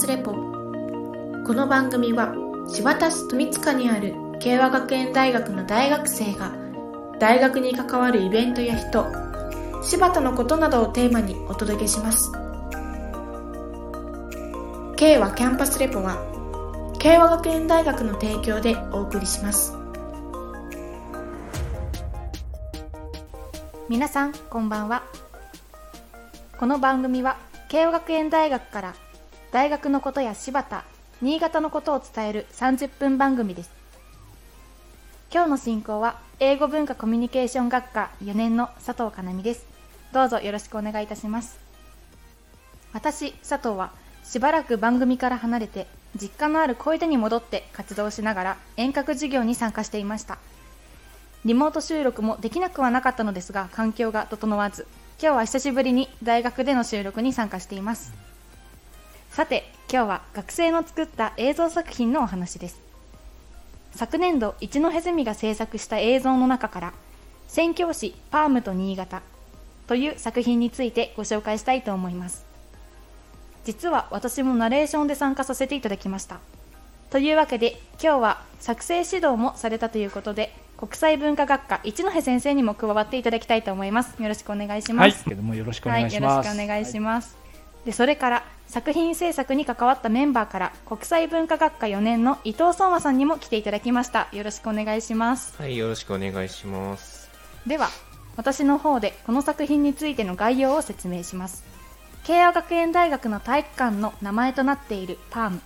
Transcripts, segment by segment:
スレポ。この番組は柴田市富塚にある慶和学園大学の大学生が大学に関わるイベントや人柴田のことなどをテーマにお届けします。慶和キャンパスレポは慶和学園大学の提供でお送りします。皆さんこんばんは。この番組は慶応学園大学から大学のことや柴田新潟のことを伝える30分番組です。今日の進行は英語文化コミュニケーション学科4年の佐藤かなみです。どうぞよろしくお願いいたします。私佐藤はしばらく番組から離れて実家のある小出に戻って活動しながら遠隔授業に参加していました。リモート収録もできなくはなかったのですが環境が整わず今日は久しぶりに大学での収録に参加しています。さて今日は学生の作った映像作品のお話です。昨年度一戸ゼミが制作した映像の中から宣教師パームと新潟という作品についてご紹介したいと思います。実は私もナレーションで参加させていただきました。というわけで今日は作成指導もされたということで国際文化学科一戸先生にも加わっていただきたいと思います。よろしくお願いします、はい、もよろしくお願いします、はい、よろしくお願いします、はい、でそれから作品制作に関わったメンバーから国際文化学科4年の伊藤相馬さんにも来ていただきました。よろしくお願いします。はいよろしくお願いします。では私の方でこの作品についての概要を説明します。慶応学園大学の体育館の名前となっているパーム。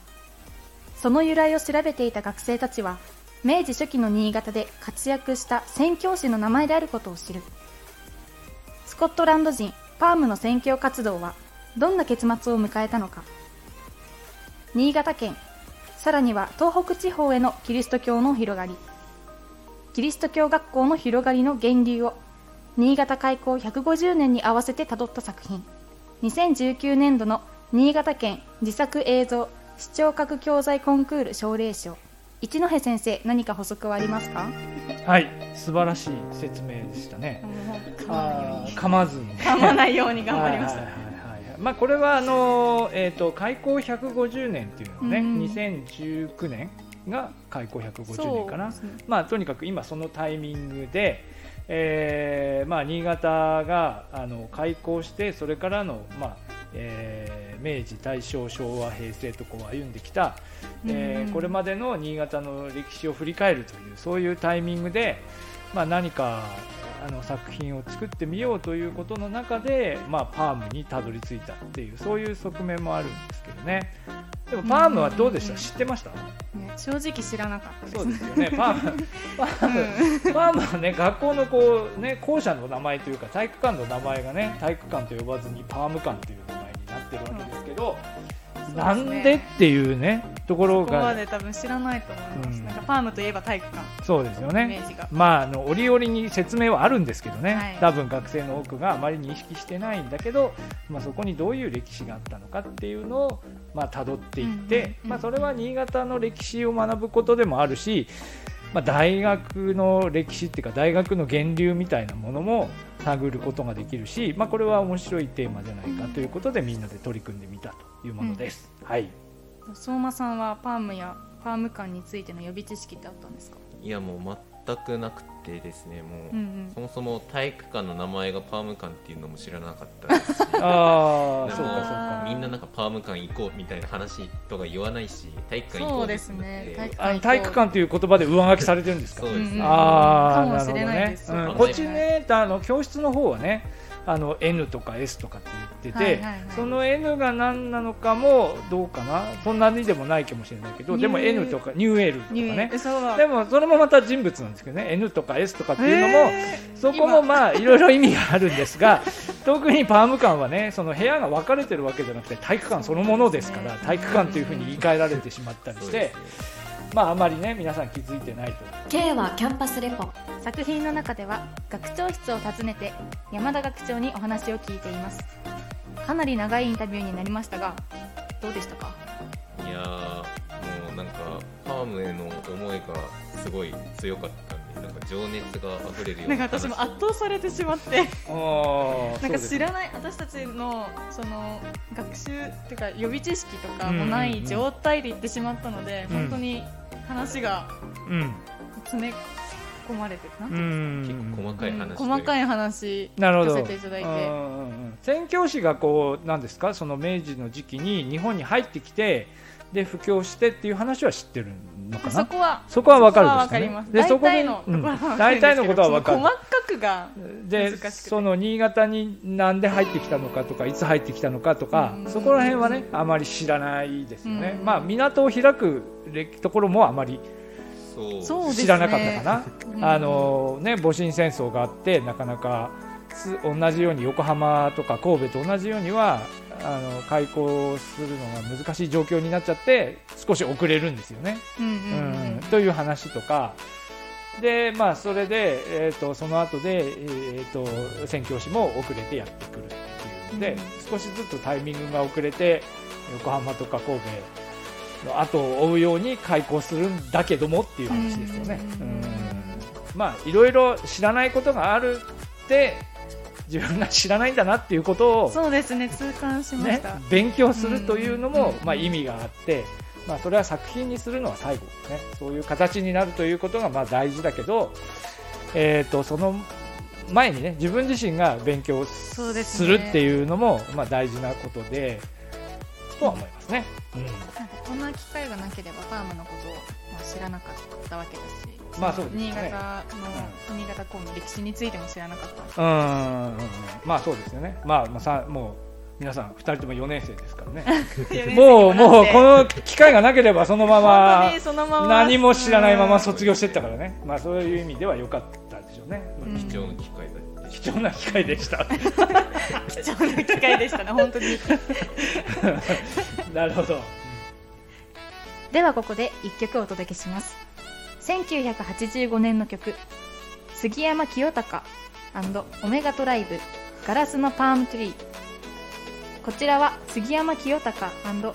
その由来を調べていた学生たちは明治初期の新潟で活躍した宣教師の名前であることを知る。スコットランド人パームの宣教活動はどんな結末を迎えたのか。新潟県さらには東北地方へのキリスト教の広がり。キリスト教学校の広がりの源流を新潟開校150年に合わせてたどった作品。2019年度の新潟県自作映像視聴覚教材コンクール奨励賞。一戸先生何か補足はありますか？はい素晴らしい説明でしたね。噛まずに。噛まないように頑張りました、まあ、これはあの、えーと、開校150年っていうのね、うん、2019年が開校150年かな、ね、まあ、とにかく今そのタイミングで、えーまあ、新潟があの開校してそれからの、まあえー、明治大正昭和平成とこう歩んできた、えー、これまでの新潟の歴史を振り返るというそういうタイミングで、まあ、何かあの作品を作ってみようということの中で、まあ、パームにたどり着いたっていうそういう側面もあるんですけどね。でもパームはどうでした、知ってました、ね、正直知らなかったそうですよね。パーム パームパームはね学校のこう、ね、校舎の名前というか体育館の名前がね体育館と呼ばずにパーム館という名前になってるわけですけど、なんでっていうねところがここまで多分知らないと思います、うん、なんかファームといえば体育館。そうですよね。まああの折々に説明はあるんですけどね、はい、多分学生の多くがあまり認識してないんだけど、まあ、そこにどういう歴史があったのかっていうのをまあ辿っていって、まあ、それは新潟の歴史を学ぶことでもあるしまあ、大学の歴史っていうか大学の源流みたいなものも探ることができるし、まあ、これは面白いテーマじゃないかということでみんなで取り組んでみたというものです。うん、はい相馬さんはパームやパーム感についての予備知識ってあったんですか？いやもう全くなくてですねもう、うんうん、そもそも体育館の名前がパーム館っていうのも知らなかったですし。ああそうかそうか。みんななんかパーム館行こうみたいな話とか言わないし体育館行こうですね。体育館という言葉で上書きされてるんですか？そうですね、ああなるほどね、うん、こっちねあの教室の方はねあの N とか S とかって言ってて、はいはいはい、その N が何なのかもどうかな？そんなにでもないかもしれないけどでも N とかニューエルとかね。でもそれもまた人物なんですけどね。N とか S とかっていうのもそこもまあいろいろ意味があるんですが 特にパーム館はねその部屋が分かれてるわけじゃなくて体育館そのものですから体育館というふうに言い換えられてしまったりして。まああまりね皆さん気づいてないと K はキャンパスレポ。作品の中では学長室を訪ねて山田学長にお話を聞いています。かなり長いインタビューになりましたがどうでしたか？いやもうなんかファームへの思いがすごい強かったんでなんか情熱が溢れるようななんか私も圧倒されてしまって。なんか知らない、私たちのその学習っていうか予備知識とかもない状態で行ってしまったので、うん、本当に話が詰め込まれてる。な結構細かい話、細かい話聞かせていただいて。宣教師がこうなんですか？その明治の時期に日本に入ってきてで布教してっていう話は知ってるのかな？そこはそこは分かるんですね。でそこで大体のことは分かる。細かくがでその新潟になんで入ってきたのかとかいつ入ってきたのかとかそこら辺はねあまり知らないですよね。まあ港を開くところもあまり知らなかったかな、あのね戊辰戦争があってなかなか同じように横浜とか神戸と同じようにはあの開校するのが難しい状況になっちゃって少し遅れるんですよね。うんという話とか。でまあそれで、えーと、その後で、えーと、宣教師も遅れてやってくるっていうので、うん、少しずつタイミングが遅れて横浜とか神戸の後を追うように開校するんだけどもっていう話ですよね。うん、まあいろいろ知らないことがあるって自分が知らないんだなっていうことをそうですね痛感しました、ね、勉強するというのも、まあ、意味があって、まあ、それは作品にするのは最後、ね、そういう形になるということがまあ大事だけど、えーと、その前にね自分自身が勉強するっていうのも、まあ、大事なことでとは思いますね。うん、なんかこんな機会がなければファームのことを、まあ、知らなかったわけだし。まあそうですね、新潟の、新潟港の歴史についても知らなかった。うん、まあそうですよね。まあ、まあ、さもう皆さん2人とも4年生ですからね。もうもうこの機会がなければそのまま何も知らないまま卒業していったからね、まあ、そういう意味では良かったでしょうね、貴重な機貴重な機会でした。貴重な機会でしたね本当に。なるほど。ではここで1曲お届けします。1985年の曲杉山清隆オメガトライブガラスのパームトリー。こちらは杉山清隆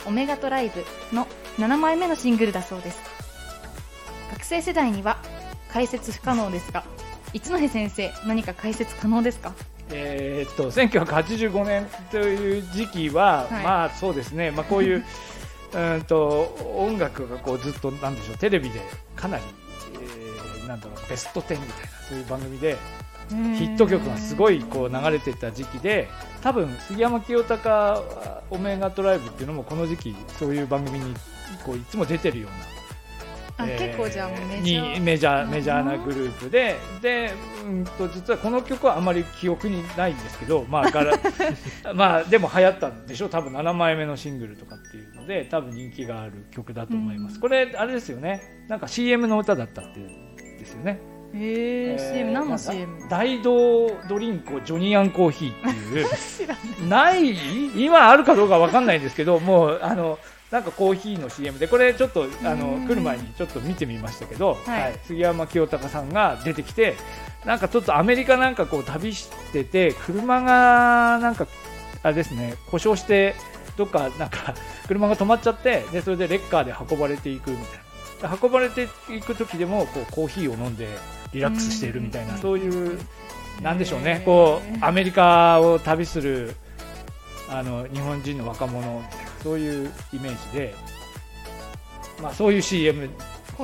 オメガトライブの7枚目のシングルだそうです。学生世代には解説不可能ですが一戸先生何か解説可能ですか？えー、っと1985年という時期は、はい、まあそうですね、まあ、こういう うんと音楽がこうずっとなんでしょうテレビでかなり、えー、なんだろうベスト10みたいなそういう番組でヒット曲がすごいこう流れてた時期で多分杉山清隆オメガトライブっていうのもこの時期そういう番組にこういつも出てるような結構じゃあメジャー。メジャーメジャーなグループでで、うんと実はこの曲はあまり記憶にないんですけど、まあ、から まあでも流行ったんでしょ？う多分7枚目のシングルとかっていうので多分人気がある曲だと思います、うん、これあれですよね。なんか CM の歌だったっていうんですよね。へえー、CM 何の CM? 大道ドリンクジョニーアンコーヒーっていう。ない？今あるかどうかわかんないんですけどもうあのなんかコーヒーの CM でこれちょっとあの来る前にちょっと見てみましたけど、はい、はい、杉山清隆さんが出てきてなんかちょっとアメリカなんかこう旅してて車がなんかあれですね故障してどっかなんか 車が止まっちゃってでそれでレッカーで運ばれていくみたいな。運ばれていく時でもこうコーヒーを飲んでリラックスしているみたいなそういうなんでしょうね。こうアメリカを旅するあの日本人の若者そういうイメージで、まあ、そういう CM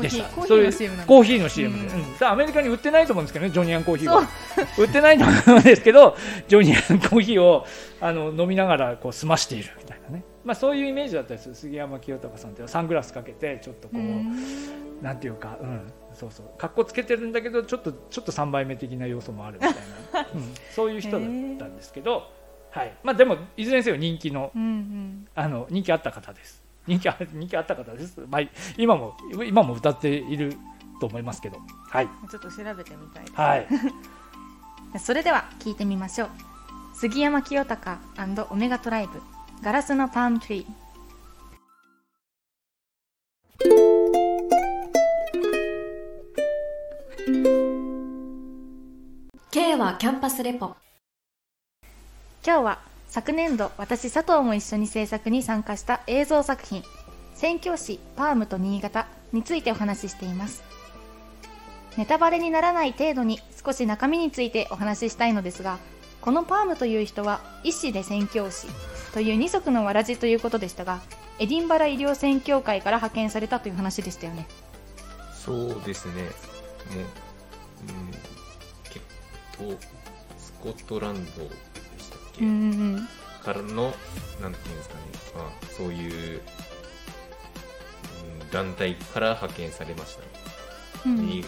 でした。コーヒーの CM コーヒーの CM で、うん、アメリカに売ってないと思うんですけどねジョニーアンコーヒーは。売ってないと思うんですけどジョニーアンコーヒーをあの飲みながらこう済ましているみたいなね、まあ、そういうイメージだったです杉山清隆さんってサングラスかけてちょっとこうなんていうか、うん、そうそう。格好つけてるんだけどちょっとちょっと3倍目的な要素もあるみたいな、うん、そういう人だったんですけど。はい。まあ、でもいずれにせよ人気のうんうん、あの人気あった方です。人気あ人気あった方です、まあ、今も今も歌っていると思いますけど、はい、ちょっと調べてみたい。です、はい、それでは聞いてみましょう。杉山清隆オメガトライブ。ガラスのパームツリー。K はキャンパスレポ今日は昨年度私佐藤も一緒に制作に参加した映像作品「宣教師パームと新潟」についてお話ししています。ネタバレにならない程度に少し中身についてお話ししたいのですがこのパームという人は医師で宣教師という二足のわらじということでしたがエディンバラ医療宣教会から派遣されたという話でしたよね。そうですね。もう、うん、結構スコットランドけ、うんうん、からのなんていうんですかね、まあ、そういう、うん、団体から派遣されました、うん、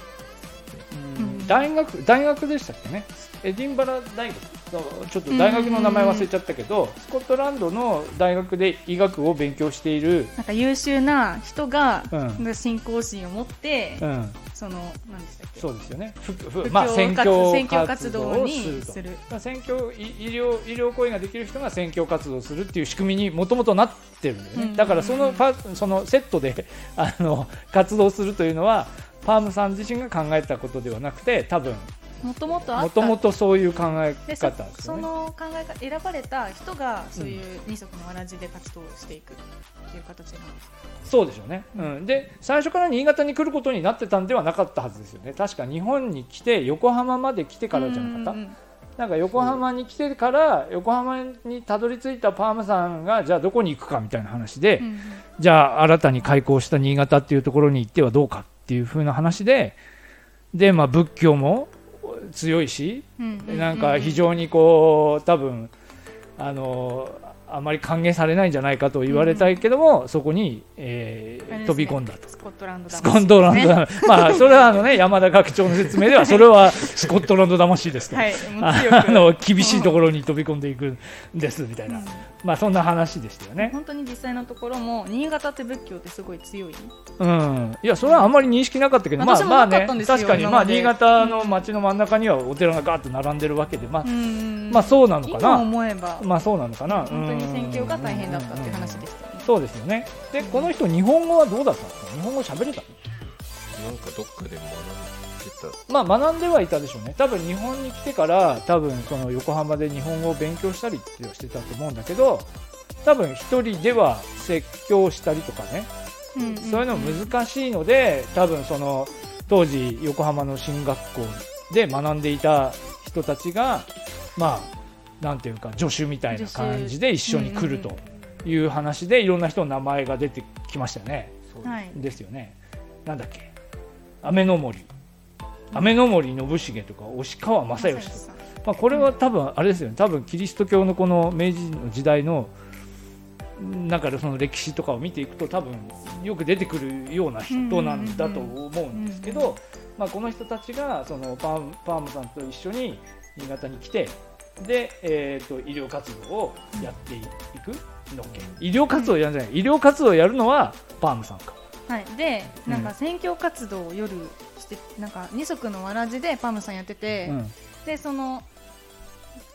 大学大学でしたっけね？エディンバラ大学ちょっと大学の名前忘れちゃったけど、スコットランドの大学で医学を勉強している。なんか優秀な人が、うん、信仰心を持って、うん、その何でしたっけ？そうですよね。まあ、宣教活動にするまあ、宣教医療医療行為ができる人が宣教活動するっていう仕組みにもともとなってるんだよね、だからそのパそのセットであの活動するというのはパームさん自身が考えたことではなくて多分もともともともとそういう考え方、ね、その考え方選ばれた人がそういう二足のわらじで活動していくっていう形なんですか、そうでしょうね、うん、で最初から新潟に来ることになってたんではなかったはずですよね。確か日本に来て横浜まで来てからじゃなかった、なんか横浜に来てから横浜にたどり着いたパームさんがじゃあどこに行くかみたいな話で、うん。じゃあ新たに開港した新潟っていうところに行ってはどうかっていう風な話でで、まあ、仏教も強いし、なんか非常にこう多分あのあまり歓迎されないんじゃないかと言われたいけども、うん、そこに、えー、飛び込んだと。スコットランド、ね、スコットランド、まあそれはあのね山田学長の説明ではそれはスコットランド魂ですと、はい、あの厳しいところに飛び込んでいくんですみたいな、うん、まあそんな話でしたよね。本当に実際のところも新潟って仏教ってすごい強い。うん、いやそれはあんまり認識なかったけど、まあまあね確かに。まあ新潟の街の真ん中にはお寺がガーッと並んでるわけで、まあまあそうなのかな。思えば。まあそうなのかな。本当に宣教が大変だったっていう話でしたね。そうですよね。で、この人日本語はどうだったんですか。日本語喋れたなんかどっかで学んでた。まあ学んではいたでしょうね。多分日本に来てから多分その横浜で日本語を勉強したりってしてたと思うんだけど、多分一人では説教したりとかね。そういうの難しいので、多分その当時横浜の進学校で学んでいた人たちがまあなんていうか助手みたいな感じで一緒に来るという話でいろんな人の名前が出てきましたよね。ですよね。なんだっけ？雨の森。雨の森信繁とか押川正義とか、まあ、これは多分あれですよね。多分キリスト教のこの明治の時代の中でその歴史とかを見ていくと多分よく出てくるような人なんだと思うんですけど、まあ、この人たちがそのパーパームさんと一緒に新潟に来てで、えーと、医療活動をやっていく。の医療活動をやるんじゃない、医療活動をやるのはパームさんか。はい、でなんか選挙活動を夜してなんか二足のわらじでパームさんやってて、うん、でその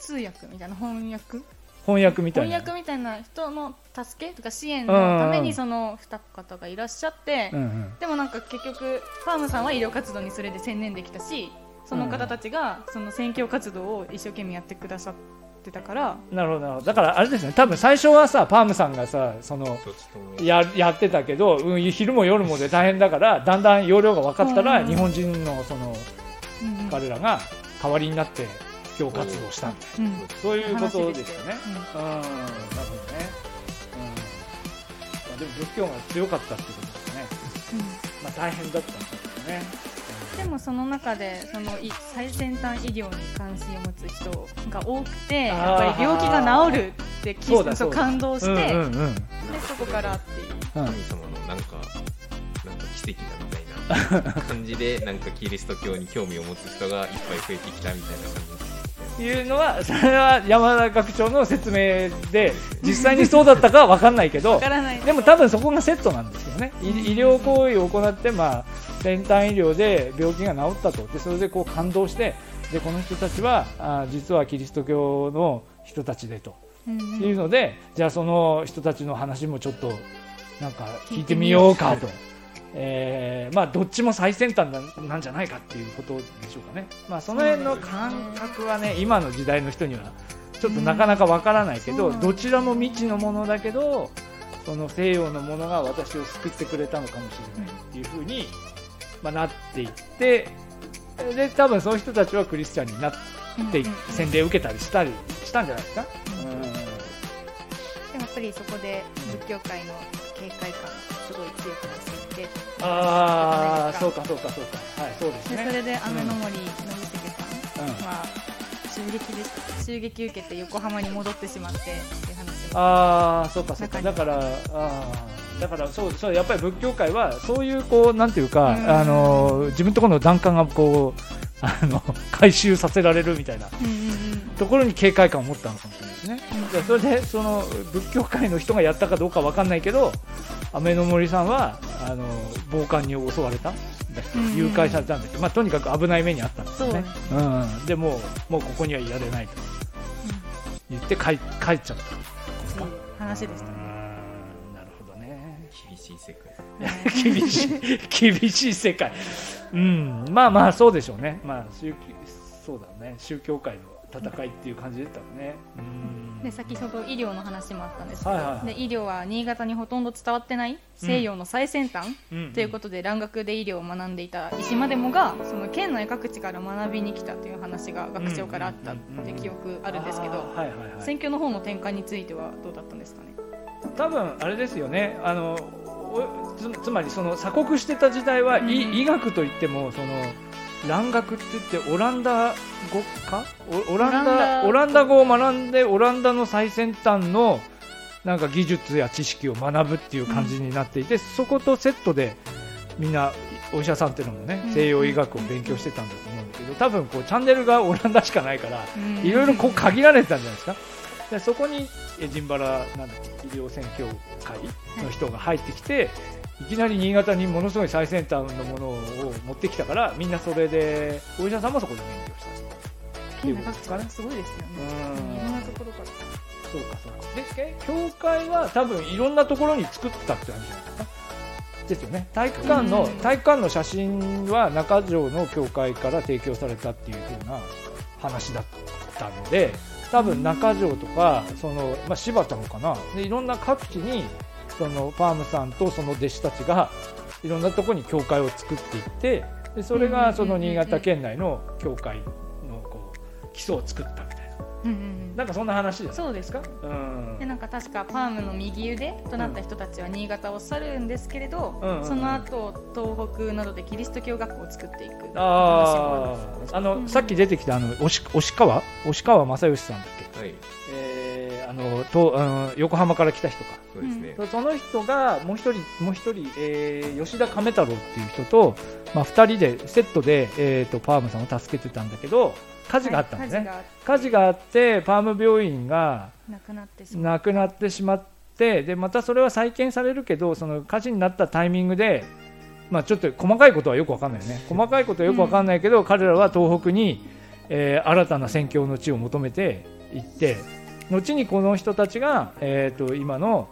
通訳みたいな翻訳？翻訳みたいな。翻訳みたいな人の助けとか支援のためにその二方がいらっしゃって、うんうん、でもなんか結局パームさんは医療活動にそれで専念できたしその方たちがその選挙活動を一生懸命やってくださってたから。なるほどだからあれですね多分最初はさパームさんがさそのややってたけど、うん、昼も夜もで大変だからだんだん容量が分かったら、日本人のその、うん、彼らが代わりになって布教活動した。うん、そういうことですよね。うん、なるほどね。うん、まあ、でも仏教が強かったってことですね。うん、まあ大変だったんですね。でもその中でその最先端医療に関心を持つ人が多くてやっぱり病気が治るってそうそう感動して、うんうんうん、でそこからっていう神様のなんかなんか奇跡だみたいな感じでなんかキリスト教に興味を持つ人がいっぱい増えてきたみたいな感じですいうのはそれは山田学長の説明で実際にそうだったかは分かんないけどでも多分そこがセットなんですよね医療行為を行って、まあ、先端医療で病気が治ったと。でそれでこう感動してでこの人たちはあ実はキリスト教の人たちでと、いうのでじゃあその人たちの話もちょっとなんか聞いてみよう。かと。えー、まあどっちも最先端なんじゃないかっていうことでしょうかね、まあ、その辺の感覚はね今の時代の人にはちょっとなかなかわからないけど、どちらも未知のものだけどその西洋のものが私を救ってくれたのかもしれないっていうふうに、まあ、なっていってで多分そういう人たちはクリスチャンになって洗礼を受けたりしたりしたんじゃないですか、うん、でもやっぱりそこで仏教界の警戒感すごい強くなっていて。ああそうか？そうかそうかはいそうですね。それで雨の森信茂さんは、襲撃でした襲撃受けて横浜に戻ってしまってっていう話ああそうかそうか。だからあだからそうそうやっぱり仏教界はそういうこうなんていうか、うあの自分のところの檀家がこうあの回収させられるみたいなところに警戒感を持ったのかもしれないですね。うん、それでその仏教界の人がやったかどうかわかんないけど雨の森さんはあの暴漢に襲われた誘拐されたんだけど、まあ、とにかく危ない目にあったんですよね。ううん、でももうここにはいられないと言って帰帰っちゃった。話でしたね。厳しい世界。厳しい厳しい世界。うんまあまあそうでしょうね。まあ宗そうだね。宗教界の戦いっていう感じだったね。で先ほど医療の話もあったんですけど、はいはい、で医療は新潟にほとんど伝わってない西洋の最先端、うん、ということで蘭学で医療を学んでいた石間でもがその県内各地から学びに来たという話が学長からあったって記憶あるんですけど選挙の方の転換についてはどうだったんですかね？多分あれですよね。あのつまりその鎖国してた時代は、うん、医学といってもその蘭学って言ってオランダ語か？オランダ。オランダ語を学んでオランダの最先端のなんか技術や知識を学ぶっていう感じになっていて、うん、そことセットでみんなお医者さんっていうのもね、西洋医学を勉強してたんだと思うんだけど多分こうチャンネルがオランダしかないからいろいろこう限られてたんじゃないですか？でそこにエジンバラなんだ医療宣教会の人が入ってきて、いきなり新潟にものすごい最先端のものを持ってきたからみんなそれでお医者さんもそこで勉強したっていうことですかね。すごいですよね。いろんなところから。そうかそうか。で教会は多分いろんなところに作ったって話じゃないですかですよね。体育館の、体育館の写真は中条の教会から提供されたっていうふうな話だったので多分中条とかその、まあ、柴田もかなでいろんな各地にそのパームさんとその弟子たちがいろんなところに教会を作っていってでそれがその新潟県内の教会のこう基礎を作った。うんうん、なんかそんな話ですそうです。か、うん、でなんか確かパームの右腕となった人たちは新潟を去るんですけれど、うん、その後東北などでキリスト教学校を作っていくああの、うん、さっき出てきたあの押川？押川正義さんだっけ、はい。えー、あのとあの横浜から来た人か。そうですね、その人がもう一人もう一人、えー、吉田亀太郎っていう人と、まあ、2人でセットで、えーと、パームさんを助けてたんだけど火事があったんですね、はい、火事があってパーム病院がなくなってしまってでまたそれは再建されるけどその火事になったタイミングで、まあ、ちょっと細かいことはよく分かんないよね。細かいことはよく分かんないけど、うん、彼らは東北に、えー、新たな宣教の地を求めて行って後にこの人たちが、えーと今の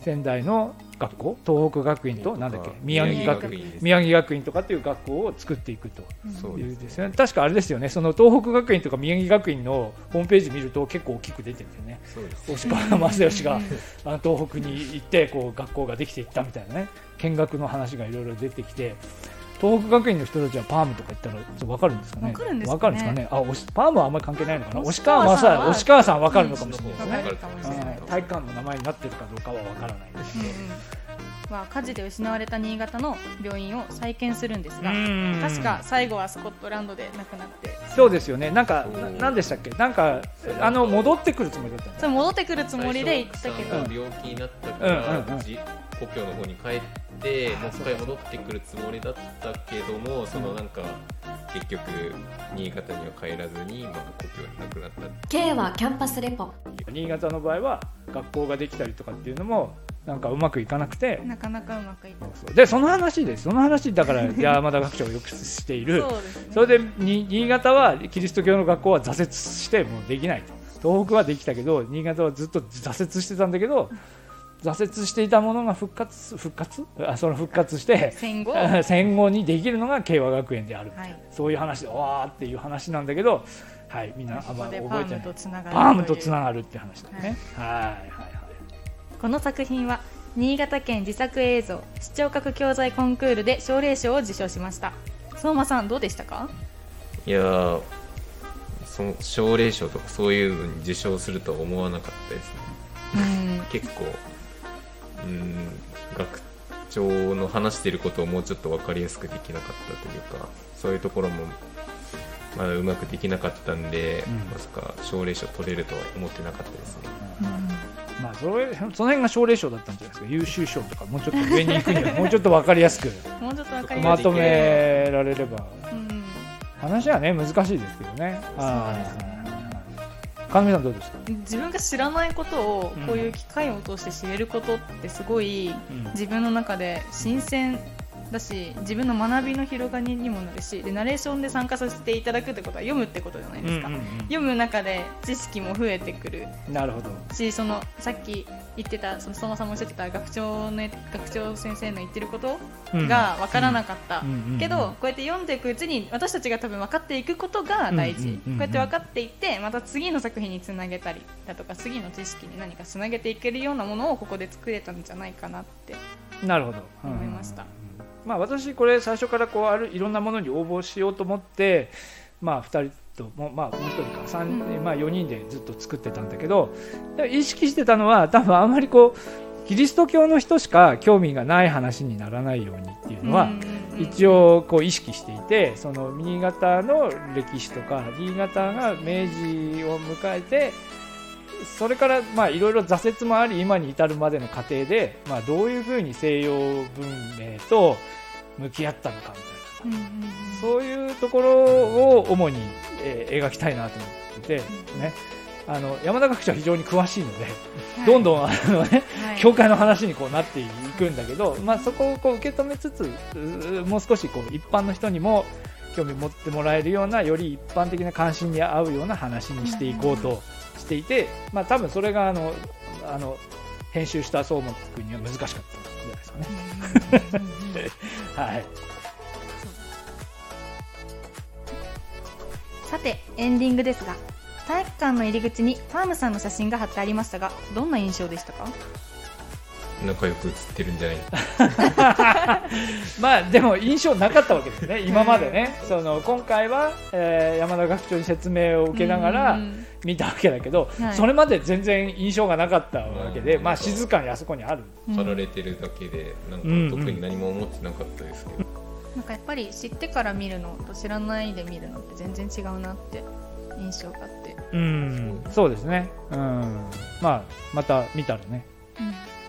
仙台の学校？東北学院となんだっけ？宮城学院。宮城学院とかっていう学校を作っていくと。いうですね。確かあれですよね。その東北学院とか宮城学院のホームページ見ると結構大きく出てるんだよね。押川正義があの東北に行ってこう学校ができていったみたいなね。見学の話がいろいろ出てきて東北学院の人たちはパームとか言ったら分かるんですかね？分かるんですかね？あ、パームはあんまり関係ないのかな？押川正押川さん分かるのかもしれないですね。体育館の名前になってるかどうかは分からないです。けど。は火事で失われた新潟の病院を再建するんですが確か最後はスコットランドで亡くなって。そうですよね。なんか何でしたっけ？なんかあの戻ってくるつもりだったそう戻ってくるつもりで行ったけど。病気になったから、故郷の方に帰ってもう一回戻ってくるつもりだったけどもそのなんか結局新潟には帰らずに、まあ、故郷になくなった。K はキャンパスレポ。新潟の場合は学校ができたりとかっていうのもなんかうまくいかなくて。なかなかうまくいかない。でその話です。その話だから 山田学長をよくしている。そ,、れで新潟はキリスト教の学校は挫折してもうできないと。東北はできたけど新潟はずっと挫折してたんだけど挫折していたものが復活復活？あその復活して戦後？戦後にできるのが慶和学園である、はい、そういう話でわーっていう話なんだけど、はい、みんなあんま覚えてない。パームとつながるって話だね、はい、はいはいはい。この作品は新潟県自作映像視聴覚教材コンクールで奨励賞を受賞しました。相馬さんどうでしたか？いやその奨励賞とかそういうのに受賞するとは思わなかったですね、うん、結構うん学長の話していることをもうちょっと分かりやすくできなかったというかそういうところもまだうまくできなかったんで、うん、まさか奨励賞取れるとは思ってなかったですね。うん、まあ、それその辺が奨励賞だったんじゃないですか。優秀賞とかもうちょっと上に行くにはもうちょっと分かりやすく。もうちょっと分かりまとめられれば、うん、話はね難しいですけどね。そうですねかみさんどうですか自分が知らないことをこういう機会を通して知れることってすごい自分の中で新鮮だし自分の学びの広がりにもなるしでナレーションで参加させていただくってことは読むってことじゃないですか、読む中で知識も増えてくる。なるほど。しそのさっき言ってたその相馬さんもおっしゃってた学長の学長先生の言ってることが分からなかった、うん。けどこうやって読んでいくうちに私たちが多分分かっていくことが大事、こうやって分かっていってまた次の作品につなげたりだとか次の知識に何かつなげていけるようなものをここで作れたんじゃないかなってなるほど。思いました。まあ、私、これ最初からこうあるいろんなものに応募しようと思って、まあ、2人とも,、まあ、もう1人か。3、まあ、4人でずっと作ってたんだけど意識してたのは多分あんまりこうキリスト教の人しか興味がない話にならないようにっていうのは一応こう意識していてその新潟の歴史とか新潟が明治を迎えてそれからまあいろいろ挫折もあり今に至るまでの過程で、まあ、どういうふうに西洋文明と向き合ったのかみたいな、そういうところを主に、えー、描きたいなと思ってて、ね、あの山田学長は非常に詳しいので、はい、どんどんあの、ねはい、教会の話にこうなっていくんだけど、まあ、そこをこう受け止めつつもう少しこう一般の人にも興味持ってもらえるようなより一般的な関心に合うような話にしていこうとしていて、まあ、多分それがあのあの編集した相馬君には難しかったんじゃないですかね。はい、さてエンディングですが体育館の入り口にファームさんの写真が貼ってありましたがどんな印象でしたか？仲良く写ってるんじゃない まあでも印象なかったわけですね。今までね。その今回は、えー、山田学長に説明を受けながら見たわけだけど、はい、それまで全然印象がなかったわけで、まあ静かにあそこにある。貼られてるだけでなんか特に何も思ってなかったですけど、うんうん、なんかやっぱり知ってから見るのと知らないで見るのって全然違うなって印象があって。うんそうですね。うん。まあまた見たらね、う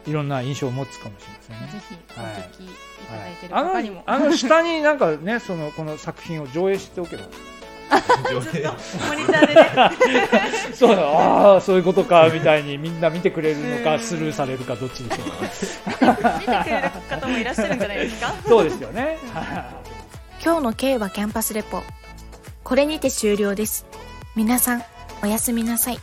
ん。いろんな印象を持つかもしれませんね。ぜひお聞きいただいてる方にも、あのあの下になんかねそのこの作品を上映しておけば。モニターでねそうああそういうことか。みたいにみんな見てくれるのかスルーされるかどっちでしょうか見てくれる方もいらっしゃるんじゃないですか。そうですよね。今日の K はキャンパスレポ。これにて終了です。皆さんおやすみなさい